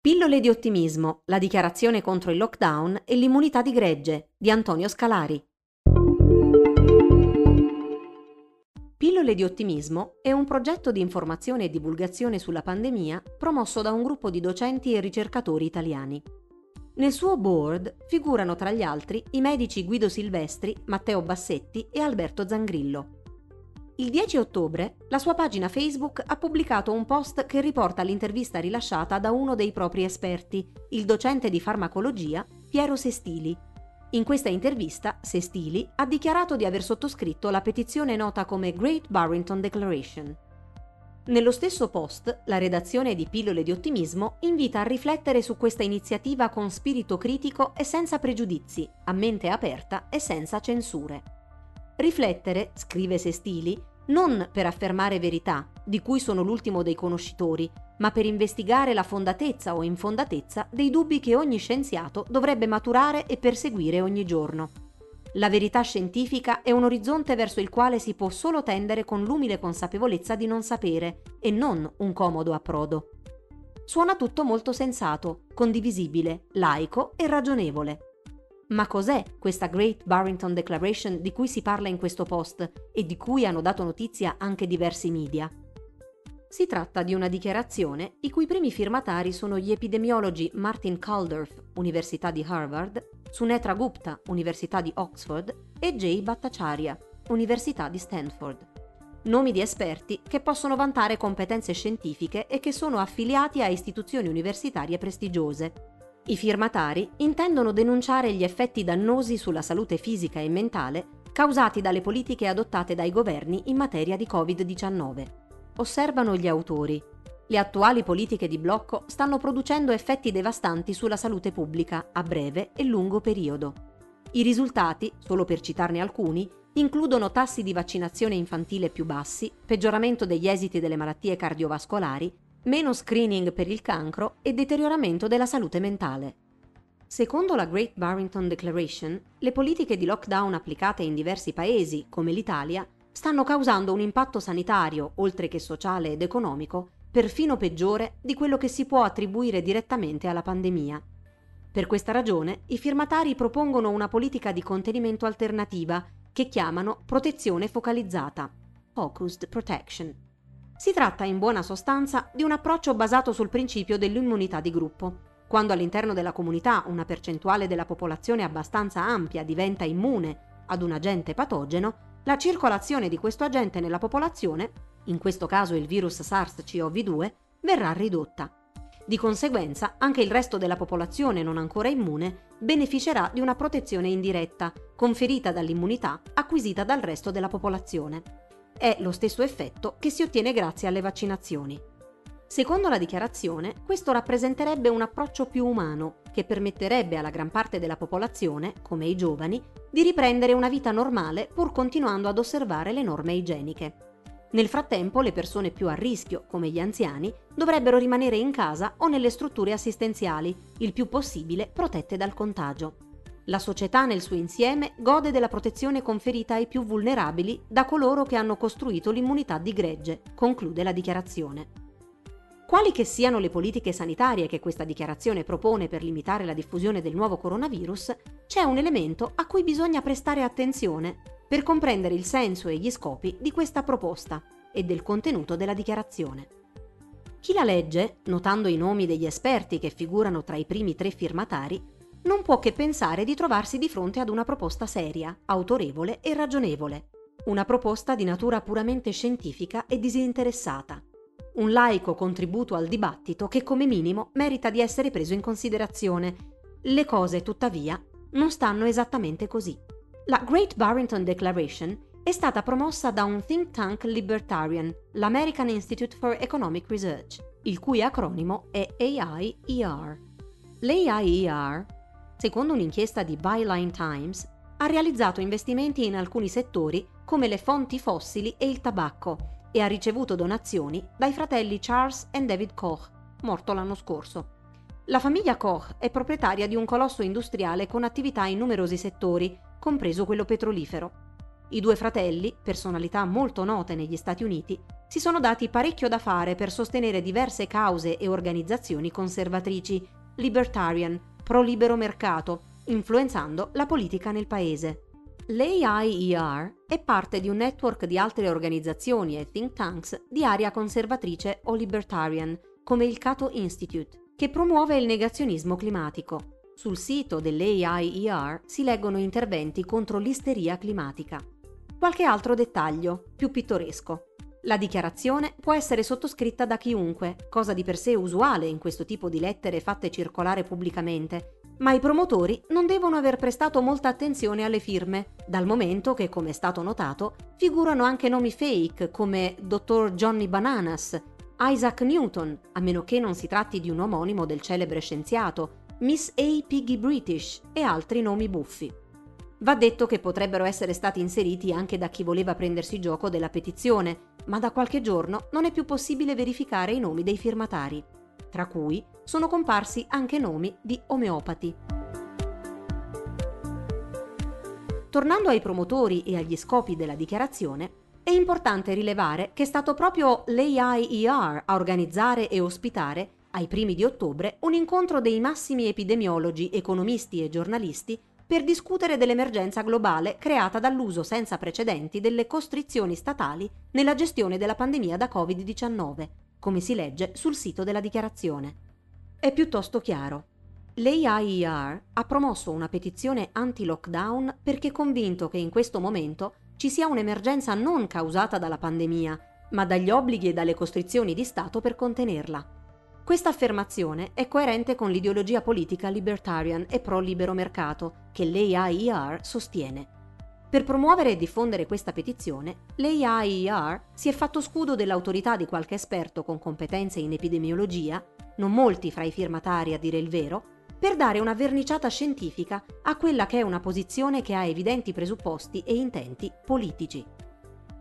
Pillole di ottimismo, la dichiarazione contro il lockdown e l'immunità di gregge di Antonio Scalari. Pillole di ottimismo è un progetto di informazione e divulgazione sulla pandemia promosso da un gruppo di docenti e ricercatori italiani. Nel suo board figurano tra gli altri i medici Guido Silvestri, Matteo Bassetti e Alberto Zangrillo. Il 10 ottobre la sua pagina Facebook ha pubblicato un post che riporta l'intervista rilasciata da uno dei propri esperti, il docente di farmacologia Piero Sestili. In questa intervista Sestili ha dichiarato di aver sottoscritto la petizione nota come Great Barrington Declaration. Nello stesso post, la redazione di Pillole di Ottimismo invita a riflettere su questa iniziativa con spirito critico e senza pregiudizi, a mente aperta e senza censure. Riflettere, scrive Sestili, non per affermare verità, di cui sono l'ultimo dei conoscitori, ma per investigare la fondatezza o infondatezza dei dubbi che ogni scienziato dovrebbe maturare e perseguire ogni giorno. La verità scientifica è un orizzonte verso il quale si può solo tendere con l'umile consapevolezza di non sapere e non un comodo approdo. Suona tutto molto sensato, condivisibile, laico e ragionevole. Ma cos'è questa Great Barrington Declaration di cui si parla in questo post e di cui hanno dato notizia anche diversi media? Si tratta di una dichiarazione i cui primi firmatari sono gli epidemiologi Martin Kaldorf, Università di Harvard, Sunetra Gupta, Università di Oxford e Jay Bhattacharya, Università di Stanford. Nomi di esperti che possono vantare competenze scientifiche e che sono affiliati a istituzioni universitarie prestigiose, i firmatari intendono denunciare gli effetti dannosi sulla salute fisica e mentale causati dalle politiche adottate dai governi in materia di Covid-19. Osservano gli autori. Le attuali politiche di blocco stanno producendo effetti devastanti sulla salute pubblica a breve e lungo periodo. I risultati, solo per citarne alcuni, includono tassi di vaccinazione infantile più bassi, peggioramento degli esiti delle malattie cardiovascolari meno screening per il cancro e deterioramento della salute mentale. Secondo la Great Barrington Declaration, le politiche di lockdown applicate in diversi paesi, come l'Italia, stanno causando un impatto sanitario, oltre che sociale ed economico, perfino peggiore di quello che si può attribuire direttamente alla pandemia. Per questa ragione, i firmatari propongono una politica di contenimento alternativa che chiamano protezione focalizzata, Focused Protection si tratta in buona sostanza di un approccio basato sul principio dell'immunità di gruppo. Quando all'interno della comunità una percentuale della popolazione abbastanza ampia diventa immune ad un agente patogeno, la circolazione di questo agente nella popolazione, in questo caso il virus SARS-CoV-2, verrà ridotta. Di conseguenza, anche il resto della popolazione non ancora immune beneficerà di una protezione indiretta, conferita dall'immunità acquisita dal resto della popolazione. È lo stesso effetto che si ottiene grazie alle vaccinazioni. Secondo la dichiarazione, questo rappresenterebbe un approccio più umano che permetterebbe alla gran parte della popolazione, come i giovani, di riprendere una vita normale pur continuando ad osservare le norme igieniche. Nel frattempo le persone più a rischio, come gli anziani, dovrebbero rimanere in casa o nelle strutture assistenziali, il più possibile protette dal contagio. La società nel suo insieme gode della protezione conferita ai più vulnerabili da coloro che hanno costruito l'immunità di gregge, conclude la dichiarazione. Quali che siano le politiche sanitarie che questa dichiarazione propone per limitare la diffusione del nuovo coronavirus, c'è un elemento a cui bisogna prestare attenzione per comprendere il senso e gli scopi di questa proposta e del contenuto della dichiarazione. Chi la legge, notando i nomi degli esperti che figurano tra i primi tre firmatari, non può che pensare di trovarsi di fronte ad una proposta seria, autorevole e ragionevole. Una proposta di natura puramente scientifica e disinteressata. Un laico contributo al dibattito che come minimo merita di essere preso in considerazione. Le cose, tuttavia, non stanno esattamente così. La Great Barrington Declaration è stata promossa da un think tank libertarian, l'American Institute for Economic Research, il cui acronimo è AIER. L'AIER secondo un'inchiesta di Byline Times, ha realizzato investimenti in alcuni settori come le fonti fossili e il tabacco e ha ricevuto donazioni dai fratelli Charles e David Koch, morto l'anno scorso. La famiglia Koch è proprietaria di un colosso industriale con attività in numerosi settori, compreso quello petrolifero. I due fratelli, personalità molto note negli Stati Uniti, si sono dati parecchio da fare per sostenere diverse cause e organizzazioni conservatrici, libertarian, pro libero mercato, influenzando la politica nel paese. L'AIER è parte di un network di altre organizzazioni e think tanks di area conservatrice o libertarian, come il Cato Institute, che promuove il negazionismo climatico. Sul sito dell'AIER si leggono interventi contro l'isteria climatica. Qualche altro dettaglio, più pittoresco. La dichiarazione può essere sottoscritta da chiunque, cosa di per sé usuale in questo tipo di lettere fatte circolare pubblicamente, ma i promotori non devono aver prestato molta attenzione alle firme, dal momento che, come è stato notato, figurano anche nomi fake come Dr. Johnny Bananas, Isaac Newton, a meno che non si tratti di un omonimo del celebre scienziato, Miss A. Piggy British e altri nomi buffi. Va detto che potrebbero essere stati inseriti anche da chi voleva prendersi gioco della petizione, ma da qualche giorno non è più possibile verificare i nomi dei firmatari, tra cui sono comparsi anche nomi di omeopati. Tornando ai promotori e agli scopi della dichiarazione, è importante rilevare che è stato proprio l'AIER a organizzare e ospitare, ai primi di ottobre, un incontro dei massimi epidemiologi, economisti e giornalisti per discutere dell'emergenza globale creata dall'uso senza precedenti delle costrizioni statali nella gestione della pandemia da Covid-19, come si legge sul sito della dichiarazione. È piuttosto chiaro. L'AIER ha promosso una petizione anti-lockdown perché è convinto che in questo momento ci sia un'emergenza non causata dalla pandemia, ma dagli obblighi e dalle costrizioni di Stato per contenerla. Questa affermazione è coerente con l'ideologia politica libertarian e pro-libero mercato che l'AIER sostiene. Per promuovere e diffondere questa petizione, l'AIER si è fatto scudo dell'autorità di qualche esperto con competenze in epidemiologia, non molti fra i firmatari a dire il vero, per dare una verniciata scientifica a quella che è una posizione che ha evidenti presupposti e intenti politici.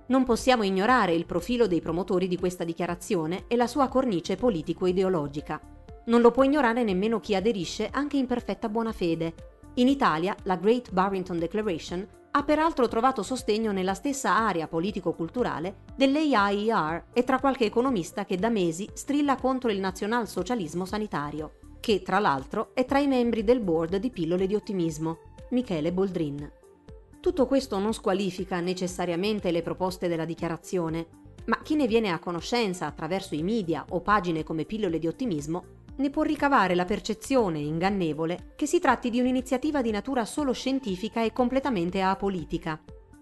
Non possiamo ignorare il profilo dei promotori di questa dichiarazione e la sua cornice politico-ideologica. Non lo può ignorare nemmeno chi aderisce anche in perfetta buona fede. In Italia la Great Barrington Declaration ha peraltro trovato sostegno nella stessa area politico-culturale dell'AIER e tra qualche economista che da mesi strilla contro il nazionalsocialismo sanitario, che tra l'altro è tra i membri del board di Pillole di Ottimismo, Michele Boldrin. Tutto questo non squalifica necessariamente le proposte della dichiarazione, ma chi ne viene a conoscenza attraverso i media o pagine come pillole di ottimismo ne può ricavare la percezione ingannevole che si tratti di un'iniziativa di natura solo scientifica e completamente apolitica.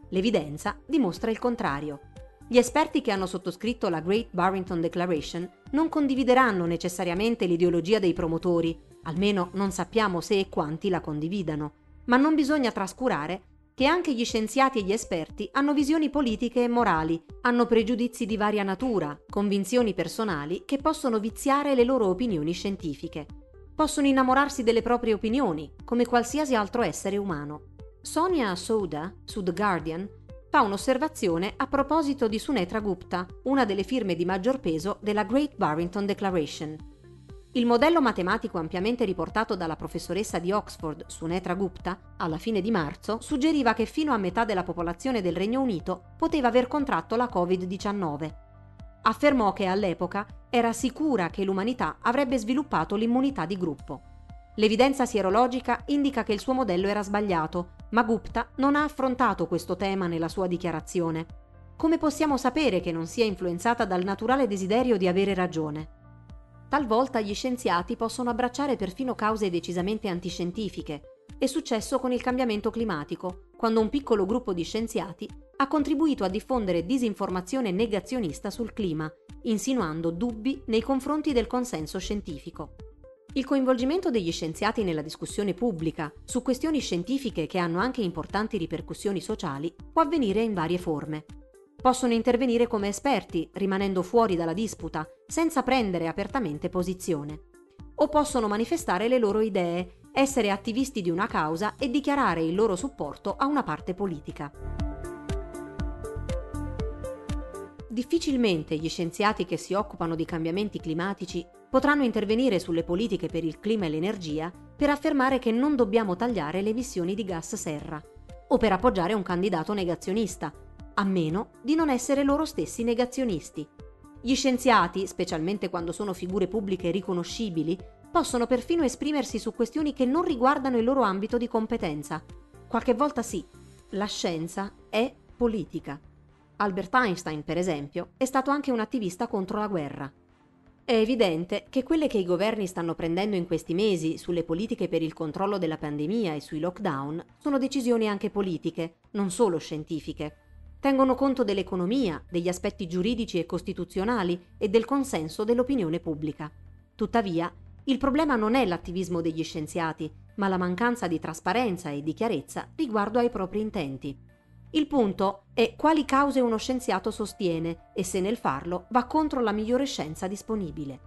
L'evidenza dimostra il contrario. Gli esperti che hanno sottoscritto la Great Barrington Declaration non condivideranno necessariamente l'ideologia dei promotori, almeno non sappiamo se e quanti la condividano, ma non bisogna trascurare che anche gli scienziati e gli esperti hanno visioni politiche e morali, hanno pregiudizi di varia natura, convinzioni personali che possono viziare le loro opinioni scientifiche. Possono innamorarsi delle proprie opinioni, come qualsiasi altro essere umano. Sonia Souda, su The Guardian, fa un'osservazione a proposito di Sunetra Gupta, una delle firme di maggior peso della Great Barrington Declaration. Il modello matematico ampiamente riportato dalla professoressa di Oxford, Sunetra Gupta, alla fine di marzo, suggeriva che fino a metà della popolazione del Regno Unito poteva aver contratto la Covid-19. Affermò che all'epoca era sicura che l'umanità avrebbe sviluppato l'immunità di gruppo. L'evidenza sierologica indica che il suo modello era sbagliato, ma Gupta non ha affrontato questo tema nella sua dichiarazione. Come possiamo sapere che non sia influenzata dal naturale desiderio di avere ragione? Talvolta gli scienziati possono abbracciare perfino cause decisamente antiscientifiche. È successo con il cambiamento climatico, quando un piccolo gruppo di scienziati ha contribuito a diffondere disinformazione negazionista sul clima, insinuando dubbi nei confronti del consenso scientifico. Il coinvolgimento degli scienziati nella discussione pubblica su questioni scientifiche che hanno anche importanti ripercussioni sociali può avvenire in varie forme. Possono intervenire come esperti, rimanendo fuori dalla disputa, senza prendere apertamente posizione. O possono manifestare le loro idee, essere attivisti di una causa e dichiarare il loro supporto a una parte politica. Difficilmente gli scienziati che si occupano di cambiamenti climatici potranno intervenire sulle politiche per il clima e l'energia per affermare che non dobbiamo tagliare le emissioni di gas serra. o per appoggiare un candidato negazionista, a meno di non essere loro stessi negazionisti. Gli scienziati, specialmente quando sono figure pubbliche riconoscibili, possono perfino esprimersi su questioni che non riguardano il loro ambito di competenza. Qualche volta sì, la scienza è politica. Albert Einstein, per esempio, è stato anche un attivista contro la guerra. È evidente che quelle che i governi stanno prendendo in questi mesi sulle politiche per il controllo della pandemia e sui lockdown sono decisioni anche politiche, non solo scientifiche. Tengono conto dell'economia, degli aspetti giuridici e costituzionali e del consenso dell'opinione pubblica. Tuttavia, il problema non è l'attivismo degli scienziati, ma la mancanza di trasparenza e di chiarezza riguardo ai propri intenti. Il punto è quali cause uno scienziato sostiene e se nel farlo va contro la migliore scienza disponibile.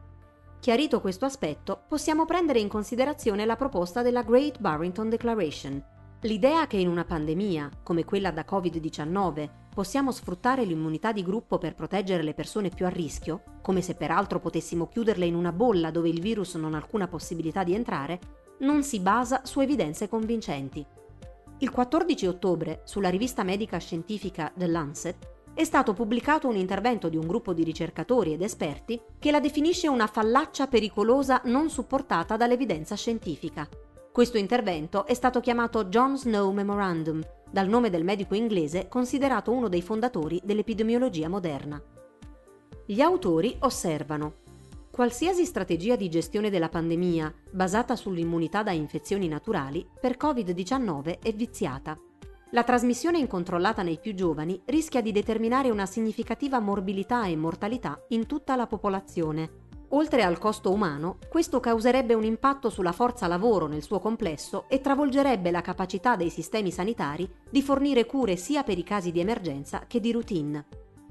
Chiarito questo aspetto, possiamo prendere in considerazione la proposta della Great Barrington Declaration. L'idea che in una pandemia, come quella da Covid-19, possiamo sfruttare l'immunità di gruppo per proteggere le persone più a rischio, come se peraltro potessimo chiuderle in una bolla dove il virus non ha alcuna possibilità di entrare, non si basa su evidenze convincenti. Il 14 ottobre, sulla rivista medica scientifica The Lancet, è stato pubblicato un intervento di un gruppo di ricercatori ed esperti che la definisce una fallaccia pericolosa non supportata dall'evidenza scientifica. Questo intervento è stato chiamato John Snow Memorandum, dal nome del medico inglese considerato uno dei fondatori dell'epidemiologia moderna. Gli autori osservano Qualsiasi strategia di gestione della pandemia basata sull'immunità da infezioni naturali per Covid-19 è viziata. La trasmissione incontrollata nei più giovani rischia di determinare una significativa morbilità e mortalità in tutta la popolazione. Oltre al costo umano, questo causerebbe un impatto sulla forza lavoro nel suo complesso e travolgerebbe la capacità dei sistemi sanitari di fornire cure sia per i casi di emergenza che di routine.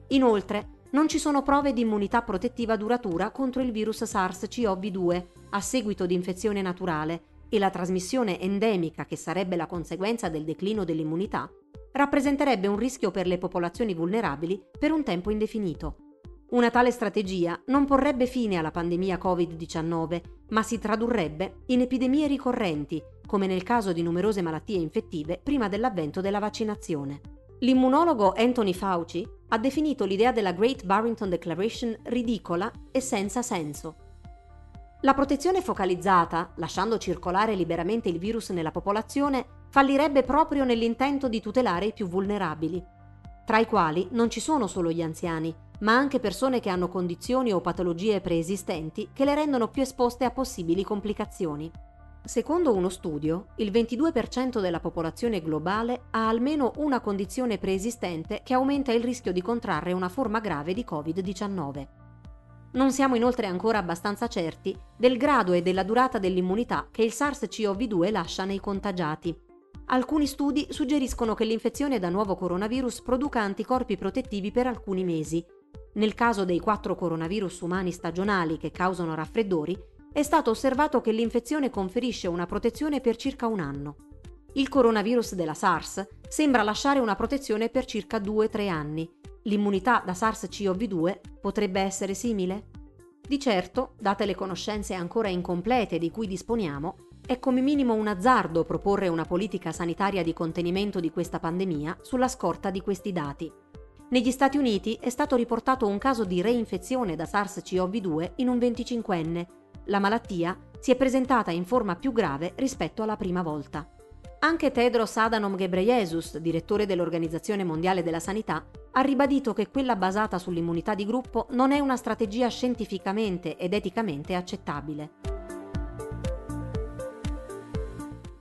Inoltre, non ci sono prove di immunità protettiva duratura contro il virus SARS-CoV-2 a seguito di infezione naturale e la trasmissione endemica, che sarebbe la conseguenza del declino dell'immunità, rappresenterebbe un rischio per le popolazioni vulnerabili per un tempo indefinito. Una tale strategia non porrebbe fine alla pandemia Covid-19, ma si tradurrebbe in epidemie ricorrenti, come nel caso di numerose malattie infettive prima dell'avvento della vaccinazione. L'immunologo Anthony Fauci ha definito l'idea della Great Barrington Declaration ridicola e senza senso. La protezione focalizzata, lasciando circolare liberamente il virus nella popolazione, fallirebbe proprio nell'intento di tutelare i più vulnerabili, tra i quali non ci sono solo gli anziani, ma anche persone che hanno condizioni o patologie preesistenti che le rendono più esposte a possibili complicazioni. Secondo uno studio, il 22% della popolazione globale ha almeno una condizione preesistente che aumenta il rischio di contrarre una forma grave di Covid-19. Non siamo inoltre ancora abbastanza certi del grado e della durata dell'immunità che il SARS-CoV-2 lascia nei contagiati. Alcuni studi suggeriscono che l'infezione da nuovo coronavirus produca anticorpi protettivi per alcuni mesi. Nel caso dei quattro coronavirus umani stagionali che causano raffreddori, è stato osservato che l'infezione conferisce una protezione per circa un anno. Il coronavirus della SARS sembra lasciare una protezione per circa 2-3 anni. L'immunità da SARS-CoV-2 potrebbe essere simile? Di certo, date le conoscenze ancora incomplete di cui disponiamo, è come minimo un azzardo proporre una politica sanitaria di contenimento di questa pandemia sulla scorta di questi dati. Negli Stati Uniti è stato riportato un caso di reinfezione da SARS-CoV-2 in un 25enne la malattia si è presentata in forma più grave rispetto alla prima volta. Anche Tedros Adhanom Ghebreyesus, direttore dell'Organizzazione Mondiale della Sanità, ha ribadito che quella basata sull'immunità di gruppo non è una strategia scientificamente ed eticamente accettabile.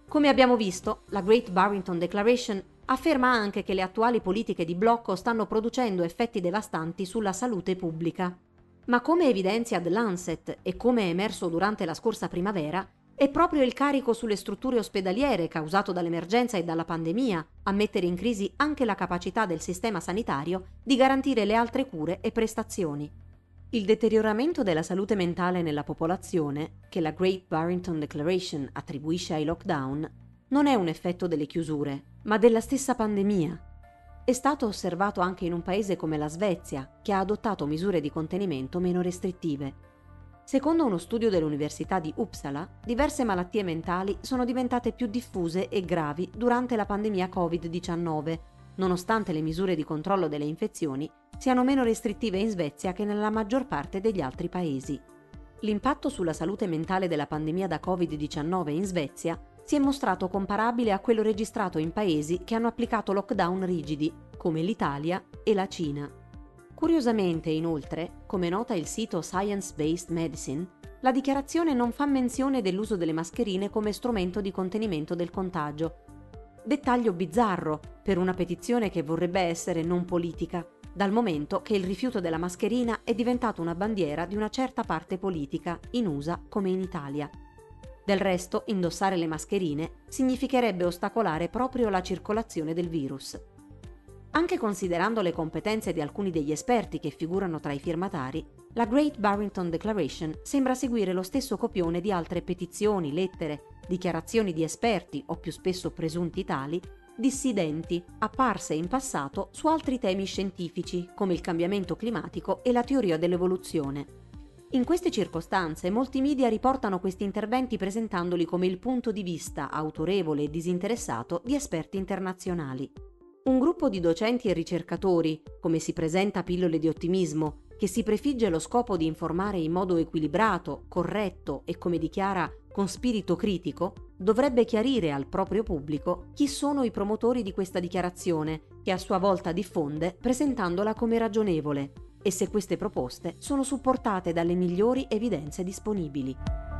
Come abbiamo visto, la Great Barrington Declaration afferma anche che le attuali politiche di blocco stanno producendo effetti devastanti sulla salute pubblica. Ma come evidenzia The Lancet e come è emerso durante la scorsa primavera, è proprio il carico sulle strutture ospedaliere causato dall'emergenza e dalla pandemia a mettere in crisi anche la capacità del sistema sanitario di garantire le altre cure e prestazioni. Il deterioramento della salute mentale nella popolazione, che la Great Barrington Declaration attribuisce ai lockdown, non è un effetto delle chiusure, ma della stessa pandemia è stato osservato anche in un paese come la Svezia, che ha adottato misure di contenimento meno restrittive. Secondo uno studio dell'Università di Uppsala, diverse malattie mentali sono diventate più diffuse e gravi durante la pandemia Covid-19, nonostante le misure di controllo delle infezioni siano meno restrittive in Svezia che nella maggior parte degli altri paesi. L'impatto sulla salute mentale della pandemia da Covid-19 in Svezia si è mostrato comparabile a quello registrato in paesi che hanno applicato lockdown rigidi, come l'Italia e la Cina. Curiosamente, inoltre, come nota il sito Science Based Medicine, la dichiarazione non fa menzione dell'uso delle mascherine come strumento di contenimento del contagio. Dettaglio bizzarro per una petizione che vorrebbe essere non politica, dal momento che il rifiuto della mascherina è diventato una bandiera di una certa parte politica, in USA come in Italia. Del resto, indossare le mascherine significherebbe ostacolare proprio la circolazione del virus. Anche considerando le competenze di alcuni degli esperti che figurano tra i firmatari, la Great Barrington Declaration sembra seguire lo stesso copione di altre petizioni, lettere, dichiarazioni di esperti, o più spesso presunti tali, dissidenti, apparse in passato su altri temi scientifici, come il cambiamento climatico e la teoria dell'evoluzione. In queste circostanze molti media riportano questi interventi presentandoli come il punto di vista autorevole e disinteressato di esperti internazionali. Un gruppo di docenti e ricercatori, come si presenta pillole di ottimismo, che si prefigge lo scopo di informare in modo equilibrato, corretto e, come dichiara, con spirito critico, dovrebbe chiarire al proprio pubblico chi sono i promotori di questa dichiarazione, che a sua volta diffonde presentandola come ragionevole, e se queste proposte sono supportate dalle migliori evidenze disponibili.